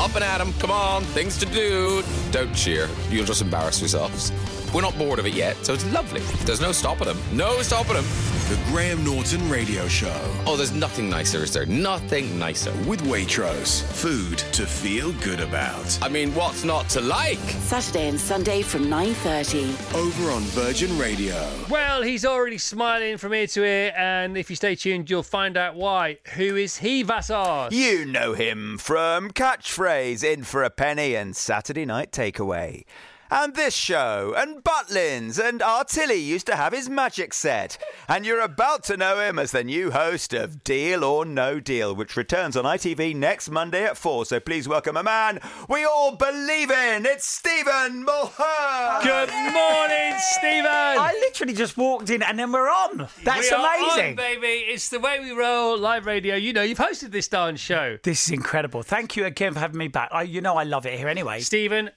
Up and at 'em, come on, things to do. Don't cheer, you'll just embarrass yourselves. We're not bored of it yet, so it's lovely. There's no stopping them. No stopping them. The Graham Norton Radio Show. Oh, there's nothing nicer, is there? Nothing nicer. With Waitrose. Food to feel good about. I mean, what's not to like? Saturday and Sunday from 9.30. Over on Virgin Radio. Well, he's already smiling from ear to ear, and if you stay tuned, you'll find out why. Who is he, Vassos? You know him from Catchphrase, In for a Penny, and Saturday Night Takeaway. And this show, and Butlins, and Artilly used to have his magic set. And you're about to know him as the new host of Deal or No Deal, which returns on ITV next Monday at 4. So please welcome a man we all believe in. It's Stephen Mulhern. Good morning, Stephen. I literally just walked in and then we're on. That's We are amazing. on, baby. It's the way we roll. Live radio. You know, you've hosted this darn show. This is incredible. Thank you again for having me back. I, you know I love it here anyway. Stephen,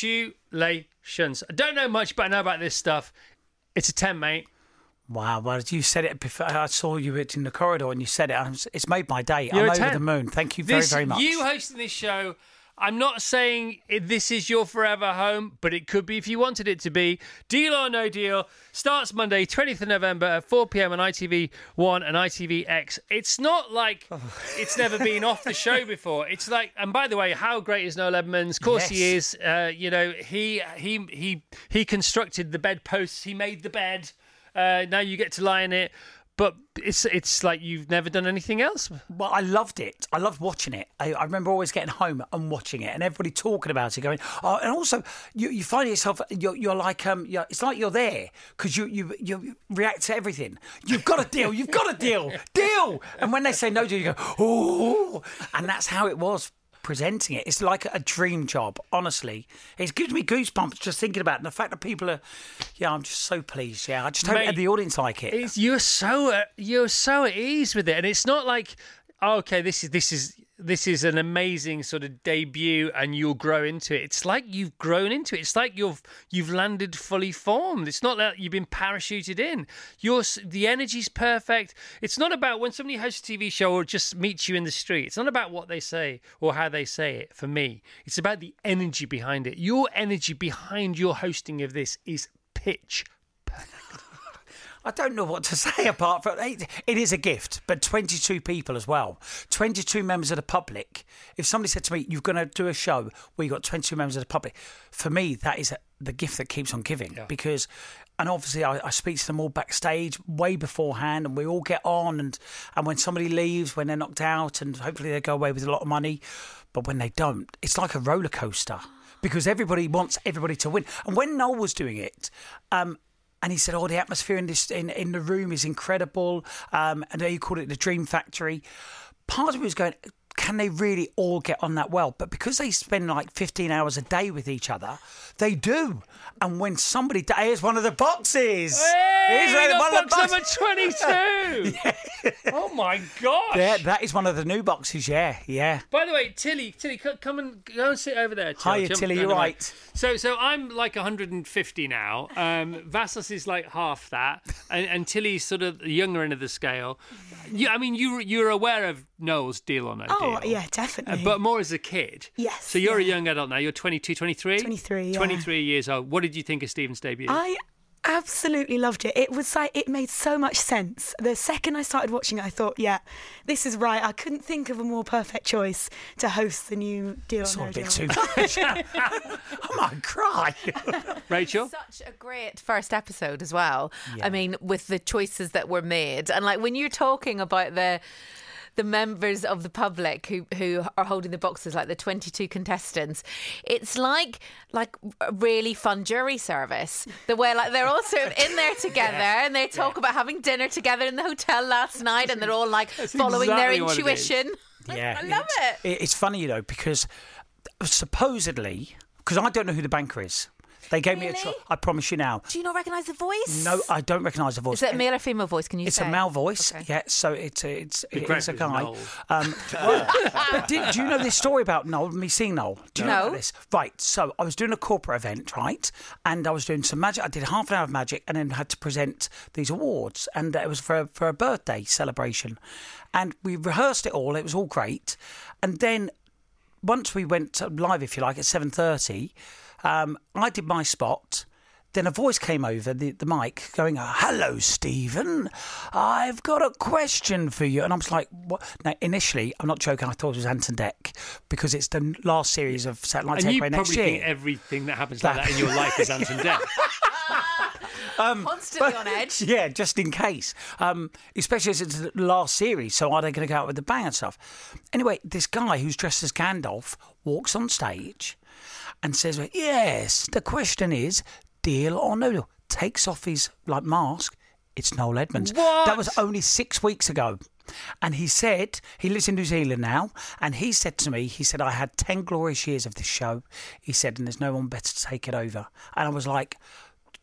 congratulations. I don't know much, but I know about this stuff. It's a 10, mate. Wow, well, you said it before. I saw you in the corridor and you said it. It's made my day. You're I'm over 10. the moon. Thank you very, This- very much. You hosting this show. I'm not saying this is your forever home, but it could be if you wanted it to be. Deal or no deal starts Monday, 20th of November at 4 p.m. on ITV1 and ITVX. It's not like Oh. it's never been off the show before. It's like, and by the way, how great is Noel Edmonds? Of course he is. Uh, you know, he he he he constructed the bedposts. He made the bed. Uh, now you get to lie in it. But it's it's like you've never done anything else. Well, I loved it. I loved watching it. I, I remember always getting home and watching it, and everybody talking about it, going, "Oh!" And also, you, you find yourself you're, you're like, um, you're, it's like you're there because you, you you react to everything. You've got a deal. You've got a deal. Deal. And when they say no deal, you go, "Oh!" And that's how it was presenting it. It's like a dream job. Honestly, it's gives me goosebumps just thinking about it. And the fact that people are, yeah, I'm just so pleased. Yeah, I just hope Mate, the audience like it. It's, you're so you're so at ease with it, and it's not like oh, okay, this is this is this is an amazing sort of debut, and you'll grow into it. It's like you've grown into it. It's like you've you've landed fully formed. It's not like you've been parachuted in. Your the energy's perfect. It's not about when somebody hosts a TV show or just meets you in the street. It's not about what they say or how they say it. For me, it's about the energy behind it. Your energy behind your hosting of this is pitch I don't know what to say apart from it, it is a gift, but 22 people as well. 22 members of the public. If somebody said to me, You're going to do a show where you've got 22 members of the public, for me, that is the gift that keeps on giving because. And obviously, I, I speak to them all backstage way beforehand, and we all get on. And, and when somebody leaves, when they're knocked out, and hopefully they go away with a lot of money, but when they don't, it's like a roller coaster because everybody wants everybody to win. And when Noel was doing it, um, and he said, "Oh, the atmosphere in this in, in the room is incredible." Um, and he called it the Dream Factory. Part of me was going, "Can they really all get on that well?" But because they spend like fifteen hours a day with each other, they do. And when somebody, here's one of the boxes. Hey, Here's one of the box number 22. Oh my gosh. Yeah, that is one of the new boxes. Yeah, yeah. By the way, Tilly, Tilly, come and go and sit over there. Tilly. Hiya, Jump Tilly, you're right. So, so I'm like 150 now. Um, Vassos is like half that, and, and Tilly's sort of the younger end of the scale. You, I mean, you you're aware of Noel's deal or no Oh, deal? yeah, definitely. Uh, but more as a kid. Yes, So you're a young adult now. You're 22, 23? 23, yeah. 23 years old. What did you think of Stephen's debut? I absolutely loved it. It was like it made so much sense. The second I started watching it, I thought, yeah, this is right. I couldn't think of a more perfect choice to host the new Deal It's or all No a bit Deal. too much. I might cry. Rachel? Such a great first episode as well. I mean, with the choices that were made, and like when you're talking about the the members of the public who who are holding the boxes, like the 22 contestants. It's like like a really fun jury service. The way like they're all sort of in there together and they talk about having dinner together in the hotel last night, and they're all like following exactly their what it is. intuition. Yeah, I love it's, it. It's funny, you know, because supposedly, because I don't know who the banker is. They gave me a. Tr- I promise you now. Do you not recognise the voice? No, I don't recognise the voice. Is it a male or female voice? Can you say that? It's say? a male voice, yeah. So it's a, it's it great a if it was guy. Um, well, but did, do you know this story about Noel? Me seeing Noel? Do you know No. about this? Right. So I was doing a corporate event, right, and I was doing some magic. I did half an hour of magic, and then had to present these awards, and it was for for a birthday celebration, and we rehearsed it all. It was all great, and then once we went live, if you like, at seven thirty, um, I did my spot. Then a voice came over the, the mic going, Hello, Stephen. I've got a question for you. And I was like, What? Now, initially, I'm not joking, I thought it was Ant and Dec because it's the last series of Satellite And you Takeaway probably next year. think everything that happens like that in your life is Ant and Dec. Constantly on edge. Yeah, just in case. Um, especially as it's the last series, so are they going to go out with the bang and stuff? Anyway, this guy who's dressed as Gandalf walks on stage and says, "Yes, the question is, deal or no deal." Takes off his like mask. It's Noel Edmonds. What? That was only six weeks ago. And he said, he lives in New Zealand now, and he said to me, he said, I had 10 glorious years of this show. He said, and there's no one better to take it over. And I was like,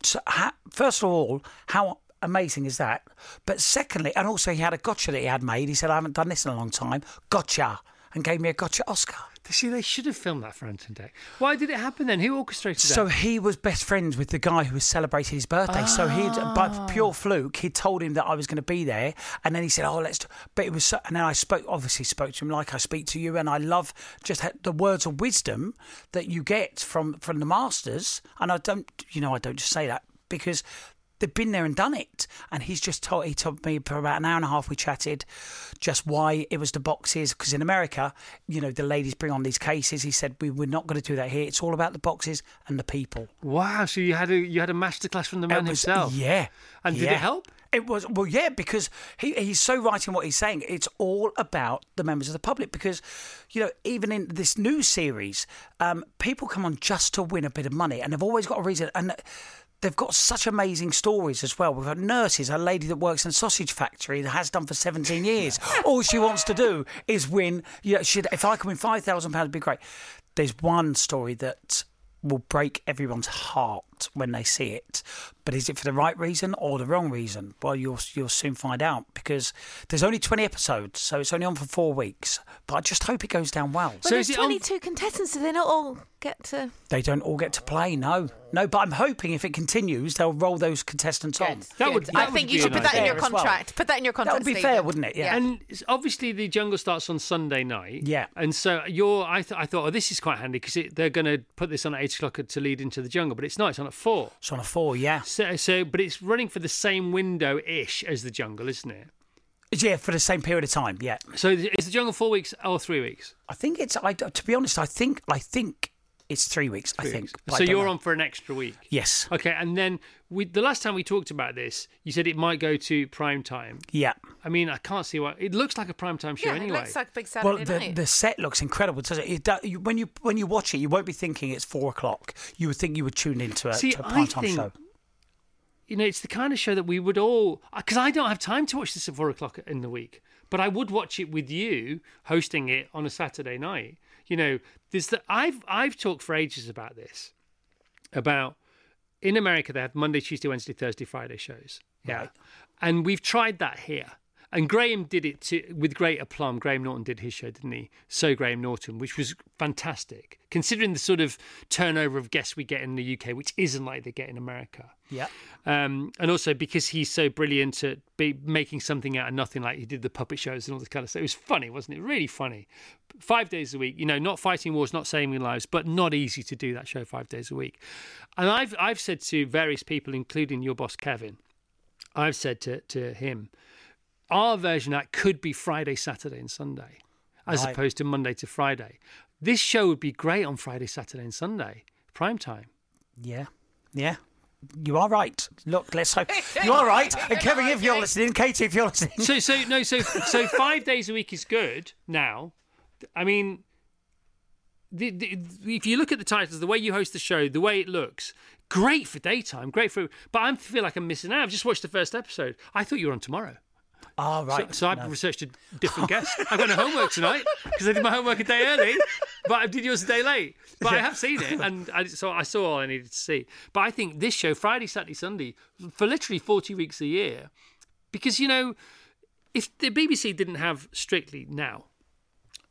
so, ha, first of all, how amazing is that? But secondly, and also he had a gotcha that he had made. He said, I haven't done this in a long time. Gotcha. And gave me a gotcha Oscar. See, they should have filmed that for Ant and Dec. Why did it happen then? Who orchestrated that? So he was best friends with the guy who was celebrating his birthday. So he, Ah. by pure fluke, he told him that I was going to be there, and then he said, "Oh, let's." Do, but it was, so, and then I spoke, obviously spoke to him like I speak to you, and I love just ha- the words of wisdom that you get from from the masters. And I don't, you know, I don't just say that because they've been there and done it. And he's just told he told me for about an hour and a half we chatted just why it was the boxes because in America, you know, the ladies bring on these cases. He said we we're not going to do that here. It's all about the boxes and the people. Wow, so you had a you had a masterclass from the man was- himself. Yeah. And did yeah. it help? It was well, yeah, because he he's so right in what he's saying. It's all about the members of the public because, you know, even in this new series, um, people come on just to win a bit of money, and they've always got a reason. And they've got such amazing stories as well. We've got nurses, a lady that works in a sausage factory that has done for 17 years. All she wants to do is win. You know, she, if I can win five thousand pounds, it'd be great. There's one story that will break everyone's heart when they see it. But is it for the right reason or the wrong reason? Well, you'll you'll soon find out because there's only 20 episodes, so it's only on for four weeks. But I just hope it goes down well. Well, there's 22 contestants, so they not all get to. They don't all get to play, no, no. But I'm hoping if it continues, they'll roll those contestants on. That Good. I think you should put that in your contract. Put that in your contract. That would be Stephen. fair, wouldn't it? Yeah. And obviously, the jungle starts on Sunday night. Yeah. And so you're, I, th- I thought, oh, this is quite handy because they're going to put this on at eight o'clock to lead into the jungle, but it's not. It's on at four. It's on a four, yeah. So, so but it's running for the same window ish as the jungle, isn't it? Yeah, for the same period of time. Yeah. So is the jungle four weeks or three weeks? I think it's. I, to be honest, I think I think it's three weeks. I think. but I So don't you're know. on for an extra week. Yes. Okay, and then we, the last time we talked about this, you said it might go to prime time. Yeah. I mean, I can't see why. It looks like a prime time show Yeah, anyway. it looks like a big Well, Saturday the, night. the set looks incredible, doesn't it? it do- you, when you when you watch it, you won't be thinking it's four o'clock. You would think you would tune into a, See, to a I prime time think- show. You know, it's the kind of show that we would all because I don't have time to watch this at four o'clock in the week, but I would watch it with you hosting it on a Saturday night. You know, there's the I've I've talked for ages about this, about in America they have Monday, Tuesday, Wednesday, Thursday, Friday shows. Yeah, and we've tried that here. And Graham did it to, with great aplomb. Graham Norton did his show, didn't he? So Graham Norton, which was fantastic, considering the sort of turnover of guests we get in the UK, which isn't like they get in America. Yeah. Um, and also because he's so brilliant at be making something out of nothing, like he did the puppet shows and all this kind of stuff. It was funny, wasn't it? Really funny. Five days a week, you know, not fighting wars, not saving lives, but not easy to do that show five days a week. And I've I've said to various people, including your boss Kevin, I've said to to him, our version of that could be Friday, Saturday, and Sunday, as Right. opposed to Monday to Friday. This show would be great on Friday, Saturday, and Sunday, prime time. Yeah. Yeah. You are right. Look, let's hope you are right. And Kevin, if you're listening, Katie, if you're listening, So so no so so five days a week is good now. I mean, the, the, if you look at the titles, the way you host the show, the way it looks, great for daytime, great for. But I feel like I'm missing out. I've just watched the first episode. I thought you were on tomorrow. Oh So, right. so I've researched a different guest. I've got no homework tonight because I did my homework a day early, but I did yours a day late. But I have seen it, and I, so I saw all I needed to see. But I think this show, Friday, Saturday, Sunday, for literally 40 weeks a year, because, you know, if the BBC didn't have Strictly now,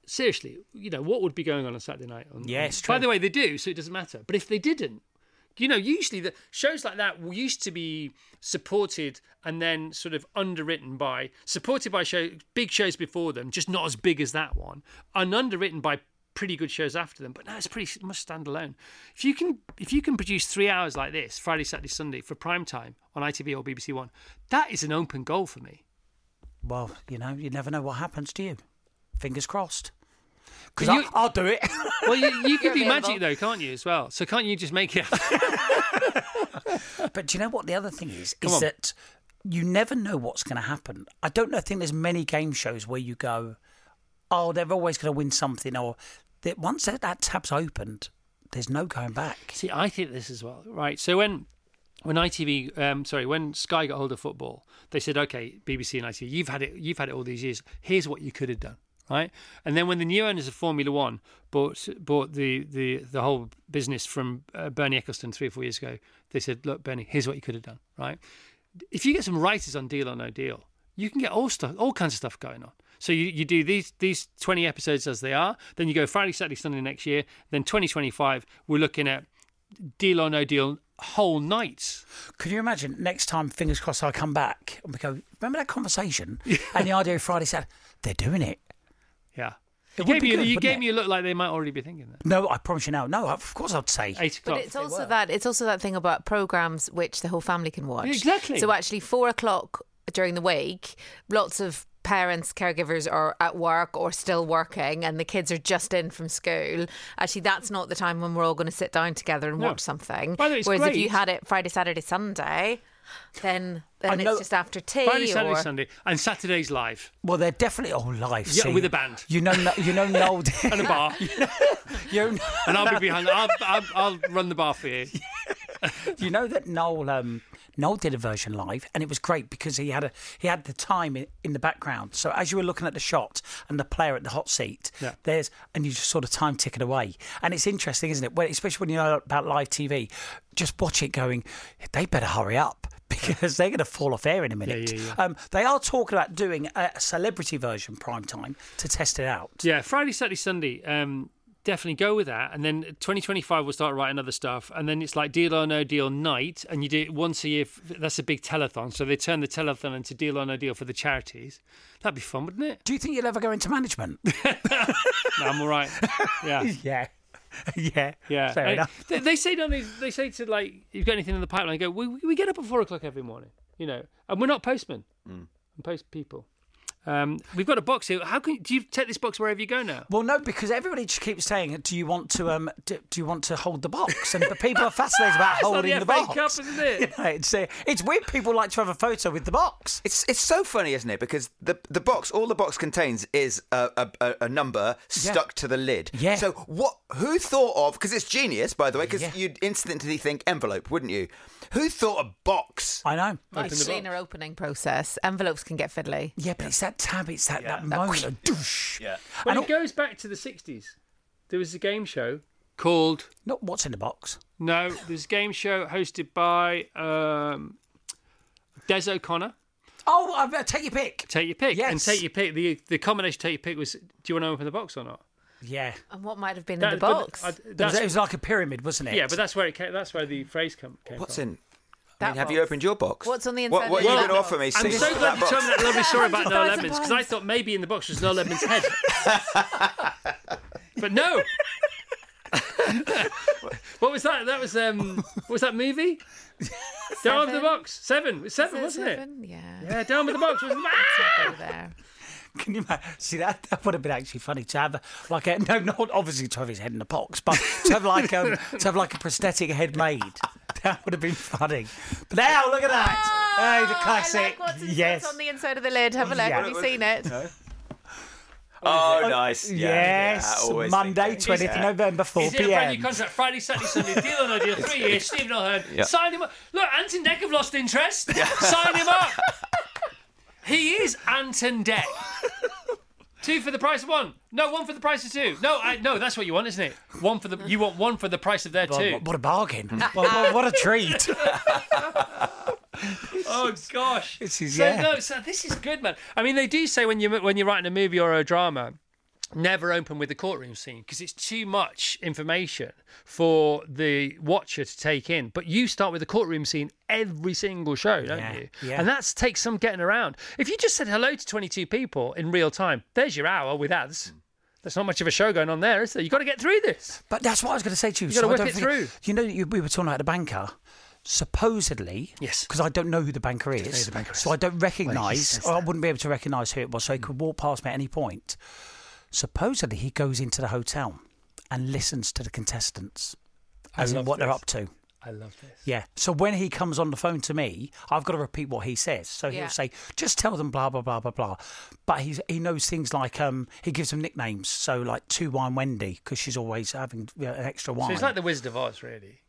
seriously, you know, what would be going on on Saturday night? On, Yeah, it's By the way, they do, so it doesn't matter. But if they didn't, you know, usually the shows like that used to be supported and then sort of underwritten by, supported by show, big shows before them, just not as big as that one, and underwritten by pretty good shows after them. But now it's pretty much standalone. If you can, if you can produce three hours like this, Friday, Saturday, Sunday for prime time on ITV or BBC One, that is an open goal for me. Well, you know, you never know what happens to you. Fingers crossed. Because You- I'll, I'll do it. Well, you, you can You're do magic though, can't you? As well. So can't you just make it? But do you know what the other thing is? Come is on. that you never know what's going to happen. I don't know, I think there's many game shows where you go, oh, they're always going to win something, or that once that, that tab's opened, there's no going back. See, I think this as well, right? So when when ITV, um, sorry, when Sky got hold of football, they said, okay, BBC and ITV, you've had it, you've had it all these years. Here's what you could have done, right? And then when the new owners of Formula One bought bought the the the whole business from uh, Bernie Ecclestone three or four years ago, they said, look, Bernie, here's what you could have done, right? If you get some writers on Deal or No Deal, you can get all stuff, all kinds of stuff going on. So you, you do these these 20 episodes as they are, then you go Friday, Saturday, Sunday next year, then 2025, we're looking at Deal or No Deal whole nights. Could you imagine next time, fingers crossed, I come back and we go, remember that conversation? and the idea of Friday, Saturday, they're doing it. Yeah. It You would gave be me, good, you gave it? me a look like they might already be thinking that. No, I promise you now. No, of course I'd say. Eight o'clock. But it's also that it's also that thing about programs which the whole family can watch. Exactly. So actually, four o'clock during the week, lots of parents, caregivers are at work or still working, and the kids are just in from school. Actually, that's not the time when we're all going to sit down together and No. watch something. By the way, it's Whereas if you had it Friday, Saturday, Sunday, then I then it's just after tea Friday, Saturday, or Sunday, and Saturday's live. Well, they're definitely all live. Yeah, see. with a band. You know, you know, Noel. And a bar. you, and I'll be behind. I'll, I'll, I'll run the bar for you. you know that Noel um, Noel did a version live, and it was great because he had a he had the time in, in the background. So as you were looking at the shot and the player at the hot seat, Yeah. there's and you just sort of time ticking away, and it's interesting, isn't it? When, especially when you know about live TV, just watch it going. They better hurry up. Because they're going to fall off air in a minute. yeah, yeah. Um, they are talking about doing a celebrity version prime time to test it out. Yeah, Friday, Saturday, Sunday. Um, definitely go with that. And then 2025 we'll start writing other stuff. And then it's like Deal or No Deal night, and you do it once a year. That's a big telethon. So they turn the telethon into Deal or No Deal for the charities. That'd be fun, wouldn't it? Do you think you'll ever go into management? No, I'm all right. Yeah. yeah. yeah. Yeah, Fair Uh, enough. They, they say don't they, they say to like you've got anything in the pipeline? I go we, we get up at four o'clock every morning, you know, and we're not postmen, Mm. and post people. Um, we've got a box here. How can do you take this box wherever you go now? Well, no, because everybody just keeps saying, "Do you want to um, do, do you want to hold the box?" And the people are fascinated about It's holding the the, box. Cup, isn't it? You know, it's uh, it's weird. People like to have a photo with the box. It's it's so funny, isn't it? Because the the box, all the box contains is a a, a, a number stuck to the lid. Yeah. So what? Who thought of? Because it's genius, by the way. Because Yeah. you'd instantly think envelope, wouldn't you? Who thought a box? I know. it's a cleaner opening process. Envelopes can get fiddly. Yeah, but it's that tab. It's that, that moment. of douche. Yeah. Well, And it goes back to the '60s. There was a game show called not what's in the box. No. There's a game show hosted by um, Des O'Connor. Oh, I better take your pick. Take your pick. Yes. And take your pick. The the combination take your pick was: Do you want to open the box or not? Yeah. And what might have been That- in the box? I- It was, it was like a pyramid, wasn't it? yeah, but that's where it came. That's where the phrase come, came What's from. in? I mean, have you opened your box? What's on the What, inside what of are you that going to box? offer me? I'm Six so glad that you told me that lovely story about Noel Thousand Edmonds because I thought maybe in the box was Noel Edmonds' head, but no. what was that? That was um. What was that movie? Down with the box. Seven. It was seven, Is it wasn't it? Yeah. Yeah, down with the box. Wasn't it? Ah! not there. Can you imagine? See that that would have been actually funny to have a, like a no, not obviously to have his head in a box, but to have like um to have like a prosthetic head made. That would have been funny. But now look at that. hey, the classic. I like what's, yes. on the inside of the lid. Have a look. Have you seen it? Oh, nice. Yeah, yes. yeah, Monday, think 20th Yeah. November, 4 He's in a brand new contract Friday, Saturday, Sunday. Deal or no deal. Three years. Stephen Mulhern. Yeah. Sign him up. Look, Ant and Dec have lost interest. Sign him up. He is Ant and Dec. Two for the price of one. No, one for the price of two. No, I, no, that's what you want, isn't it? One for the. You want one for the price of their What, two. what- what a bargain. what, what- what a treat. Oh gosh. This is- so, yeah. no, so this is good, man. I mean, they do say when you when you're writing a movie or a drama, never open with the courtroom scene because it's too much information for the watcher to take in. But you start with the courtroom scene every single show, don't Yeah, you? yeah. And that takes some getting around. If you just said hello to 22 people in real time, there's your hour with ads. There's not much of a show going on there, is there? You've got to get through this. But that's what I was going to say to you. You've gotta I whip it through. You know, you, we were talking about the banker. Supposedly, Yes. because I don't know who the banker is, the banker so is. I don't recognise. or I wouldn't be able to recognise who it was. So he could walk past me at any point. Supposedly, he goes into the hotel and listens to the contestants as in love what they're up to. I love this. Yeah. So when he comes on the phone to me, I've got to repeat what he says. So Yeah. he'll say, "Just tell them blah blah blah blah blah." But he's he knows things like um he gives them nicknames. So like Two Wine Wendy because she's always having you know, an extra wine. So it's like the Wizard of Oz, really.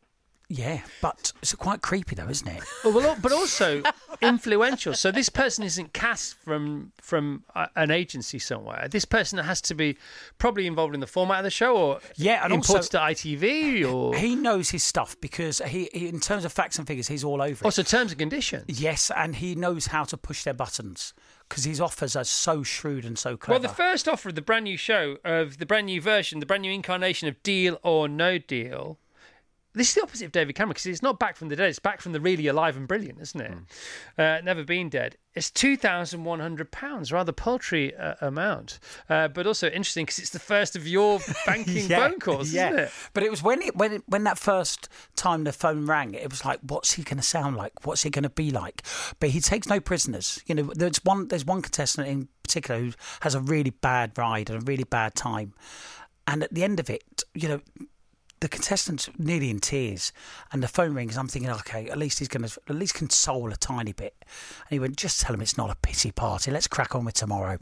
Yeah, but it's quite creepy though, isn't it? Well, well, but also influential. So this person isn't cast from from uh, an agency somewhere. This person has to be probably involved in the format of the show, or Yeah, and imported also- to ITV, or He knows his stuff because he, he in terms of facts and figures, he's all over it. also terms and conditions. Yes, and he knows how to push their buttons because his offers are so shrewd and so clever. Well, the first offer of the brand new show, of the brand new version, the brand new incarnation of Deal or No Deal. This is the opposite of David Cameron because it's not back from the dead; it's back from the really alive and brilliant, isn't it? Uh, never been dead. It's two thousand one hundred pounds, rather paltry uh, amount, uh, but also interesting because it's the first of your banking phone calls, yeah. isn't it? But it was when it when it, when that first time the phone rang, it was like, what's he going to sound like? What's he going to be like? But he takes no prisoners. You know, there's one there's one contestant in particular who has a really bad ride and a really bad time, and at the end of it, you know. The contestant's nearly in tears, and the phone rings. I'm thinking, okay, at least he's going to at least console a tiny bit. And he went, just tell him it's not a pity party. Let's crack on with tomorrow.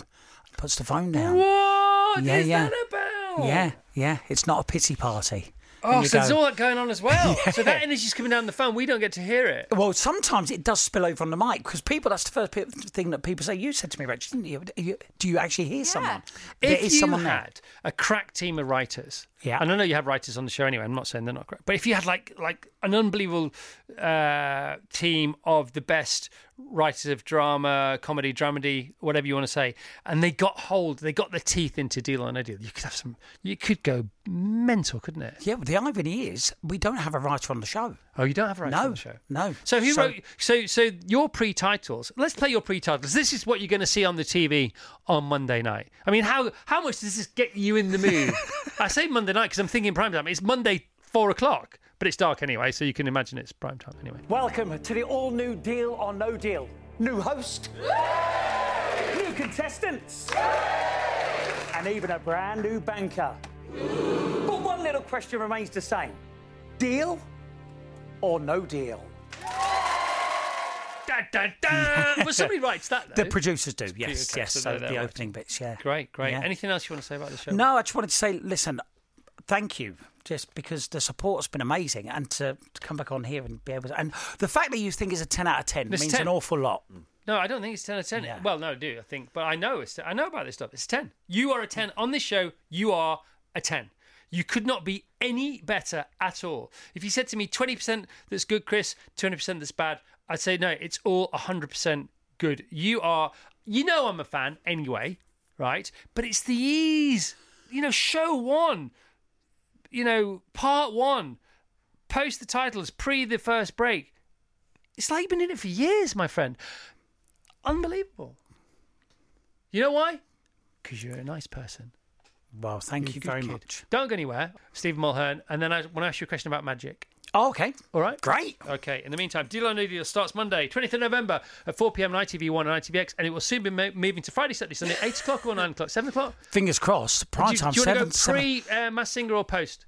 Puts the phone down. What is Yeah, yeah. that about? Yeah, yeah, it's not a pity party. Oh, And you so there's all that going on as well. So that energy's coming down the phone. We don't get to hear it. Well, sometimes it does spill over on the mic because people. That's the first pe- thing that people say. You said to me, Rachel, didn't you? Do you, do you actually hear someone? there If is you someone there. had a crack team of writers, Yeah. and I know you have writers on the show anyway. I'm not saying they're not great, but if you had like like an unbelievable uh, team of the best writers of drama, comedy, dramedy, whatever you want to say, and they got hold, they got their teeth into Deal or No Deal. You could have some. You could go mental, couldn't it? Yeah, the irony is we don't have a writer on the show. Oh, you don't have a writer no, on the show. no. So who So- wrote? So so your pre-titles. Let's play your pre-titles. This is what you're going to see on the TV on Monday night. I mean, how how much does this get you in the mood? I say Monday night because I'm thinking prime time. It's Monday four o'clock, but it's dark anyway, so you can imagine it's prime time anyway. Welcome to the all new Deal or No Deal. New host, new contestants, and even a brand new banker. But one little question remains the same deal or no deal? Da, da, da. Well, somebody writes that. Though. The producers do, yes, yes. so the opening bits, yeah. Great, great. Yeah. Anything else you want to say about the show? No, I just wanted to say, listen, thank you, just because the support's been amazing, and to, to come back on here and be able to, and the fact that you think it's a ten out of ten It's means 10. an awful lot. Mm. No, I don't think it's ten out of ten. Yeah. Well, no, I do I think, but I know it's. I know about this stuff. It's ten. You are a ten on this show. You are a ten. You could not be any better at all. If you said to me twenty percent that's good, Chris, twenty percent that's bad, I'd say no. It's all hundred percent good. You are. You know I'm a fan anyway, right? But it's the ease. You know, show one. You know, part one. Post the titles pre the first break. It's like you've been in it for years, my friend. Unbelievable. You know why? Because you're a nice person. Well, thank You're you very kid. much. Don't go anywhere, Stephen Mulhern. And then I want to ask you a question about magic. Oh, okay. All right. Great. Okay. In the meantime, Deal or No Deal starts Monday, 20th of November at 4 p.m. on ITV1 and ITVX, and it will soon be mo- moving to Friday, Saturday, Sunday, 8 o'clock or 9 o'clock, 7 o'clock. Fingers crossed. Prime do you, time, do you want to go seven. pre uh, Masked Singer or post?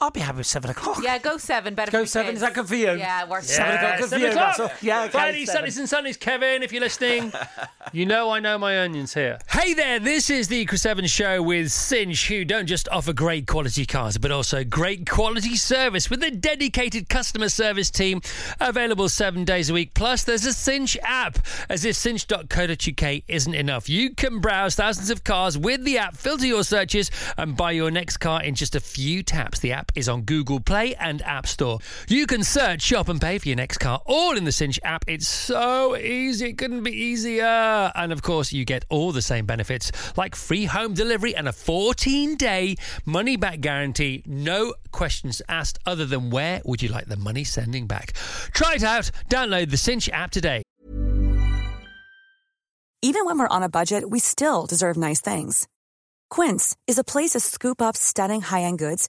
I'll be happy with seven o'clock. Yeah, go seven. Better Go for seven. kids. Is that good for you? Yeah, works. Seven o'clock. Good for seven you, o'clock. Russell. Yeah, okay, Fridays, seven. Saturdays, and Sundays. Kevin, if you're listening, you know I know my onions here. Hey there, this is the Chris Evans Show with Cinch, who don't just offer great quality cars, but also great quality service with a dedicated customer service team available seven days a week. Plus, there's a Cinch app. As if cinch.co.uk isn't enough, you can browse thousands of cars with the app, filter your searches, and buy your next car in just a few taps. The app is on Google Play and App Store. You can search, shop, and pay for your next car all in the Cinch app. It's so easy, it couldn't be easier. And of course, you get all the same benefits like free home delivery and a 14 day money back guarantee. No questions asked other than where would you like the money sending back. Try it out. Download the Cinch app today. Even when we're on a budget, we still deserve nice things. Quince is a place to scoop up stunning high-end goods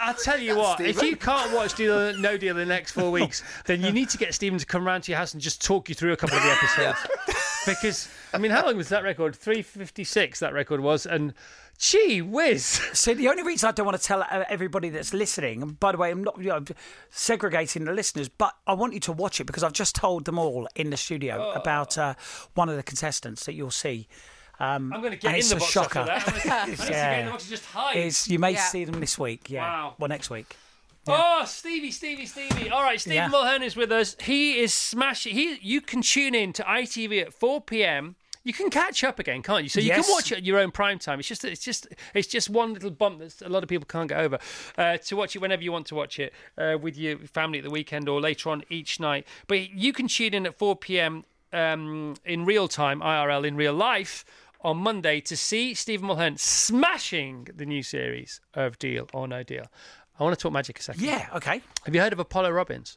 I'll tell you what, if you can't watch Deal No Deal in the next four weeks, then you need to get Stephen to come round to your house and just talk you through a couple of the episodes. Because, I mean, how long was that record? 356 that record was. And gee whiz. So the only reason I don't want to tell uh, everybody that's listening, and by the way, I'm not you know, segregating the listeners, but I want you to watch it because I've just told them all in the studio Oh. about uh, one of the contestants that you'll see. Um, I'm going to get in it's the a box shocker. after that. I'm gonna- I'm gonna get in the box and just hide. It's- you may Yeah. see them this week. Yeah. Wow. Well, next week. Oh, Stevie, Stevie, Stevie. All right, Stephen Yeah. Mulhern is with us. He is smashing. He, you can tune in to ITV at 4 p.m. You can catch up again, can't you? So you Yes. can watch it at your own prime time. It's just, it's just, it's just one little bump that a lot of people can't get over. Uh, to watch it whenever you want to watch it uh, with your family at the weekend or later on each night. But you can tune in at 4 p.m. Um, in real time, IRL in real life. On Monday to see Stephen Mulhern smashing the new series of Deal or No Deal. I want to talk magic a second. Yeah. Okay. Have you heard of Apollo Robbins?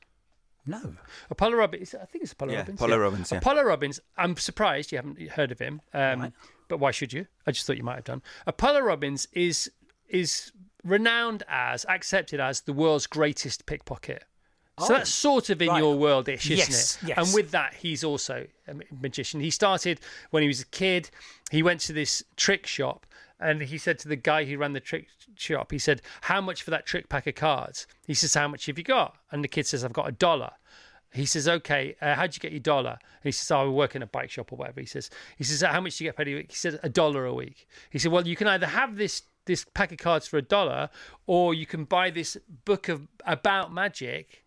No. Apollo Robbins. I think it's Apollo Yeah, Robbins. Apollo Robbins, yeah. Apollo Robbins. I'm surprised you haven't heard of him. Um, But why should you? I just thought you might have done. Apollo Robbins is is renowned as, accepted as the world's greatest pickpocket. So Oh, that's sort of in right. your world-ish, isn't Yes, it? yes. And with that, he's also a magician. He started when he was a kid. He went to this trick shop, and he said to the guy who ran the trick shop, he said, "How much for that trick pack of cards?" He says, "How much have you got?" And the kid says, "I've got a dollar." He says, "Okay, uh, how'd you get your dollar?" And he says, "Oh, I work in a bike shop or whatever." He says, "He says, how much do you get paid a week?" He says, "A dollar a week." He said, "Well, you can either have this this pack of cards for a dollar, or you can buy this book of about magic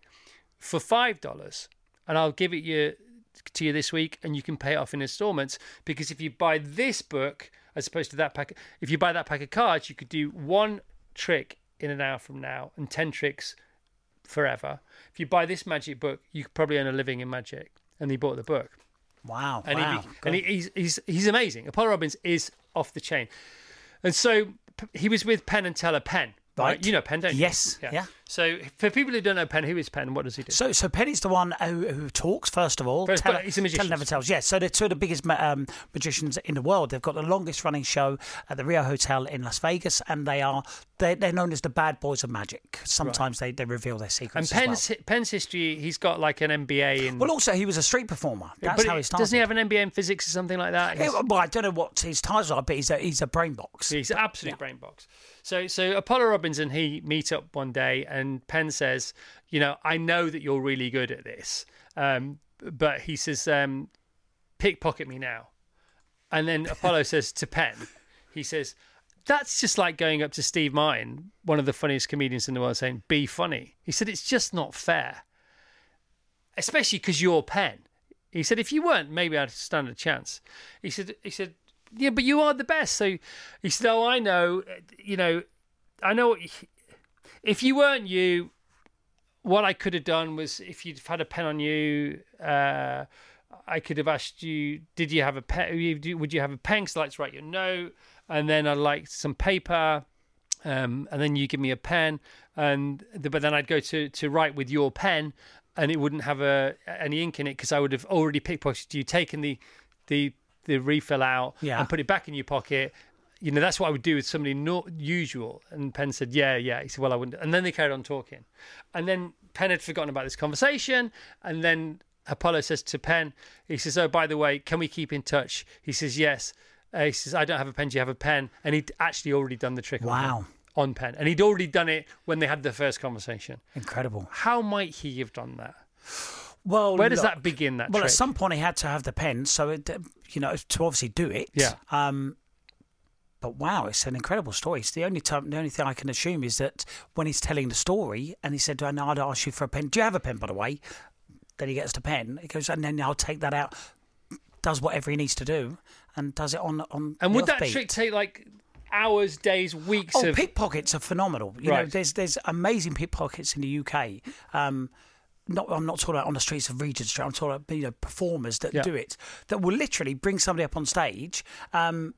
for five dollars, and I'll give it you to you this week, and you can pay it off in installments. Because if you buy this book as opposed to that pack, if you buy that pack of cards, you could do one trick in an hour from now and ten tricks forever. If you buy this magic book, you could probably earn a living in magic. And he bought the book. Wow. And, wow. he, and he, he's, he's, he's amazing. Apollo Robbins is off the chain. And so he was with Penn and Teller Penn. Right. Right. You know Penn, don't you? Yes, yeah. So for people who don't know Penn, who is Penn? What does he do? So, so Penny's the one who, who talks first of all. First, but he's a magician. Never tells. Yes. So they're two of the biggest um, magicians in the world. They've got the longest running show at the Rio Hotel in Las Vegas, and they are they're, they're known as the bad boys of magic. Sometimes they, they reveal their and secrets. as well. Penn's, Penn's history, he's got like an MBA in. Well, also he was a street performer. That's but how he started. Doesn't he have an MBA in physics or something like that? Yeah, well, I don't know what his titles are, but he's a he's a brain box. He's an absolute brain box. So, so Apollo Robbins and he meet up one day, and Penn says, "You know, I know that you're really good at this, um, but he says, um, pickpocket me now." And then Apollo says to Penn, he says, "That's just like going up to Steve Martin, one of the funniest comedians in the world, saying, "Be funny." He said, "It's just not fair, especially because you're Penn." He said, "If you weren't, maybe I'd stand a chance." He said, "He said." Yeah, but you are the best. So he said, "Oh, I know. You know, I know. What if you weren't you, what I could have done was if you'd had a pen on you, uh, I could have asked you, did you have a pen? Would you have a pen? Because I like to write your note, and then I'd like some paper, um, and then you give me a pen, and but then I'd go to to write with your pen, and it wouldn't have a any ink in it because I would have already pickpocketed you, taken the the the refill out, Yeah. and put it back in your pocket. You know, that's what I would do with somebody not usual. And Penn said, "Yeah, yeah." He said, "Well, I wouldn't." And then they carried on talking, and then Penn had forgotten about this conversation, and then Apollo says to Penn, he says, "Oh, by the way, can we keep in touch?" He says, "Yes." Uh, he says, "I don't have a pen. Do you have a pen?" And he'd actually already done the trick. on Wow. Penn- On Penn, and he'd already done it when they had the first conversation. Incredible. How might he have done that? Well, Where does look, that begin? That well, trick? at some point he had to have the pen, so it, you know, to obviously do it. Yeah. Um, but wow, it's an incredible story. It's the only time, the only thing I can assume is that when he's telling the story and he said, "I know I'd ask you for a pen. Do you have a pen, by the way?" Then he gets the pen. He goes, and then I'll take that out. Does whatever he needs to do, and does it on on. and would that trick take like hours, days, weeks Oh, of? pickpockets are phenomenal. You know, there's there's amazing pickpockets in the UK. Um, not, I'm not talking about on the streets of Regent Street. I'm talking about you know performers that Yeah. do it that will literally bring somebody up on stage. Um,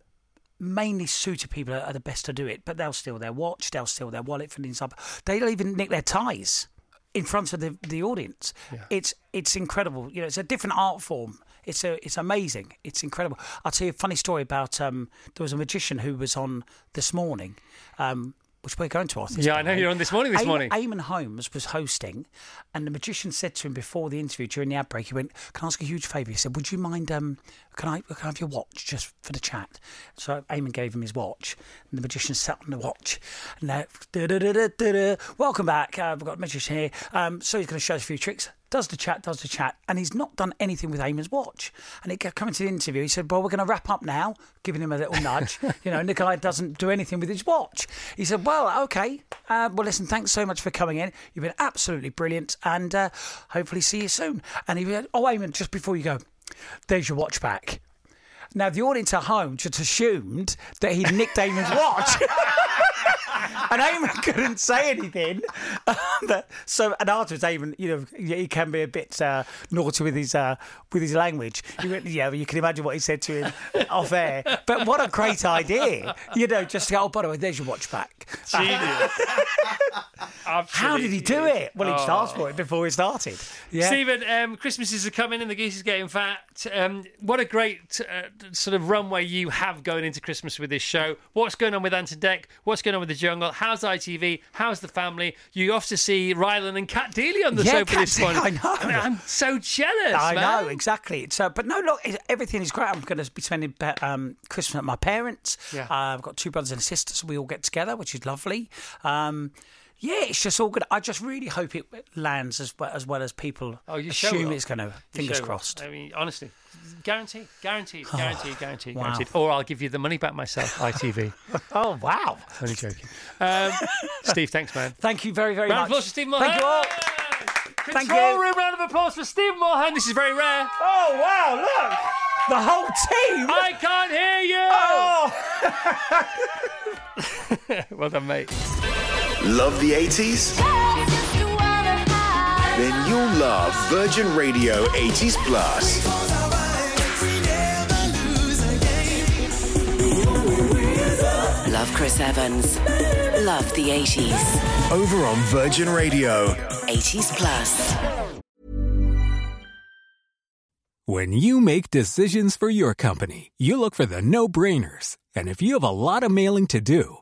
mainly suited people are, the best to do it, but they'll steal their watch, they'll steal their wallet from inside. They'll even nick their ties in front of the, the audience. It's it's incredible. You know, it's a different art form. It's a it's amazing. It's incredible. I'll tell you a funny story about um, there was a magician who was on this morning. Um, which we're going to ask. Yeah, I know you're on This Morning this morning. Eamonn Holmes was hosting, and the magician said to him before the interview during the ad break, he went, "Can I ask a huge favour?" He said, "Would you mind? Um, can I can I have your watch just for the chat?" So Eamonn gave him his watch, and the magician sat on the watch. And now, welcome back. Uh, we've got a magician here. Um, so he's going to show us a few tricks. Does the chat, does the chat, and he's not done anything with Eamonn's watch. And it kept coming to the interview. He said, "Well, we're going to wrap up now," giving him a little nudge. you know, and the guy doesn't do anything with his watch. He said, "Well, okay. Uh, well, listen, thanks so much for coming in. You've been absolutely brilliant, and uh, hopefully see you soon." And he went, "Oh, Eamonn, just before you go, there's your watch back." Now, the audience at home just assumed that he'd nicked Eamonn's watch. and Eamonn couldn't say anything. but, so, and afterwards, Eamonn, you know, he can be a bit uh, naughty with his uh, with his language. Went, yeah, you can imagine what he said to him off air. But what a great idea, you know, just to go, oh, by the way, there's your watch back. How did he do it? Well, he just asked for it before he started. Yeah. Stephen, um, Christmases are coming and the geese is getting fat. Um, what a great uh, sort of runway you have going into Christmas with this show. What's going on with Ant and Dec? What's going on with the jungle? How's ITV? How's the family? You off to see Rylan and Cat Deeley on the Yeah, show for Cat this one. I know. mean, I'm so jealous. I man. know exactly. So, but no, look, everything is great. I'm going to be spending um, Christmas at my parents. Yeah. Uh, I've got two brothers and a sister, so we all get together, which is lovely. Um, yeah, it's just all good. I just really hope it lands as well as, well as people Oh, you assume it's going to. Fingers crossed. I mean, honestly, guaranteed, guaranteed, guaranteed, guaranteed, wow. guaranteed. Or I'll give you the money back myself, ITV. Oh wow! Only joking. Um, Steve, thanks, man. Thank you very very Round of much. applause for Steve Thank you all. Control Thank you. room round of applause for Steve Mulhern. This is very rare. Oh wow! Look, the whole team. I can't hear you. Oh. well done, mate. Love the 80s? Then you'll love Virgin Radio 80s Plus. Love Chris Evans. Love the 80s. Over on Virgin Radio. 80s Plus. When you make decisions for your company, you look for the no brainers. And if you have a lot of mailing to do,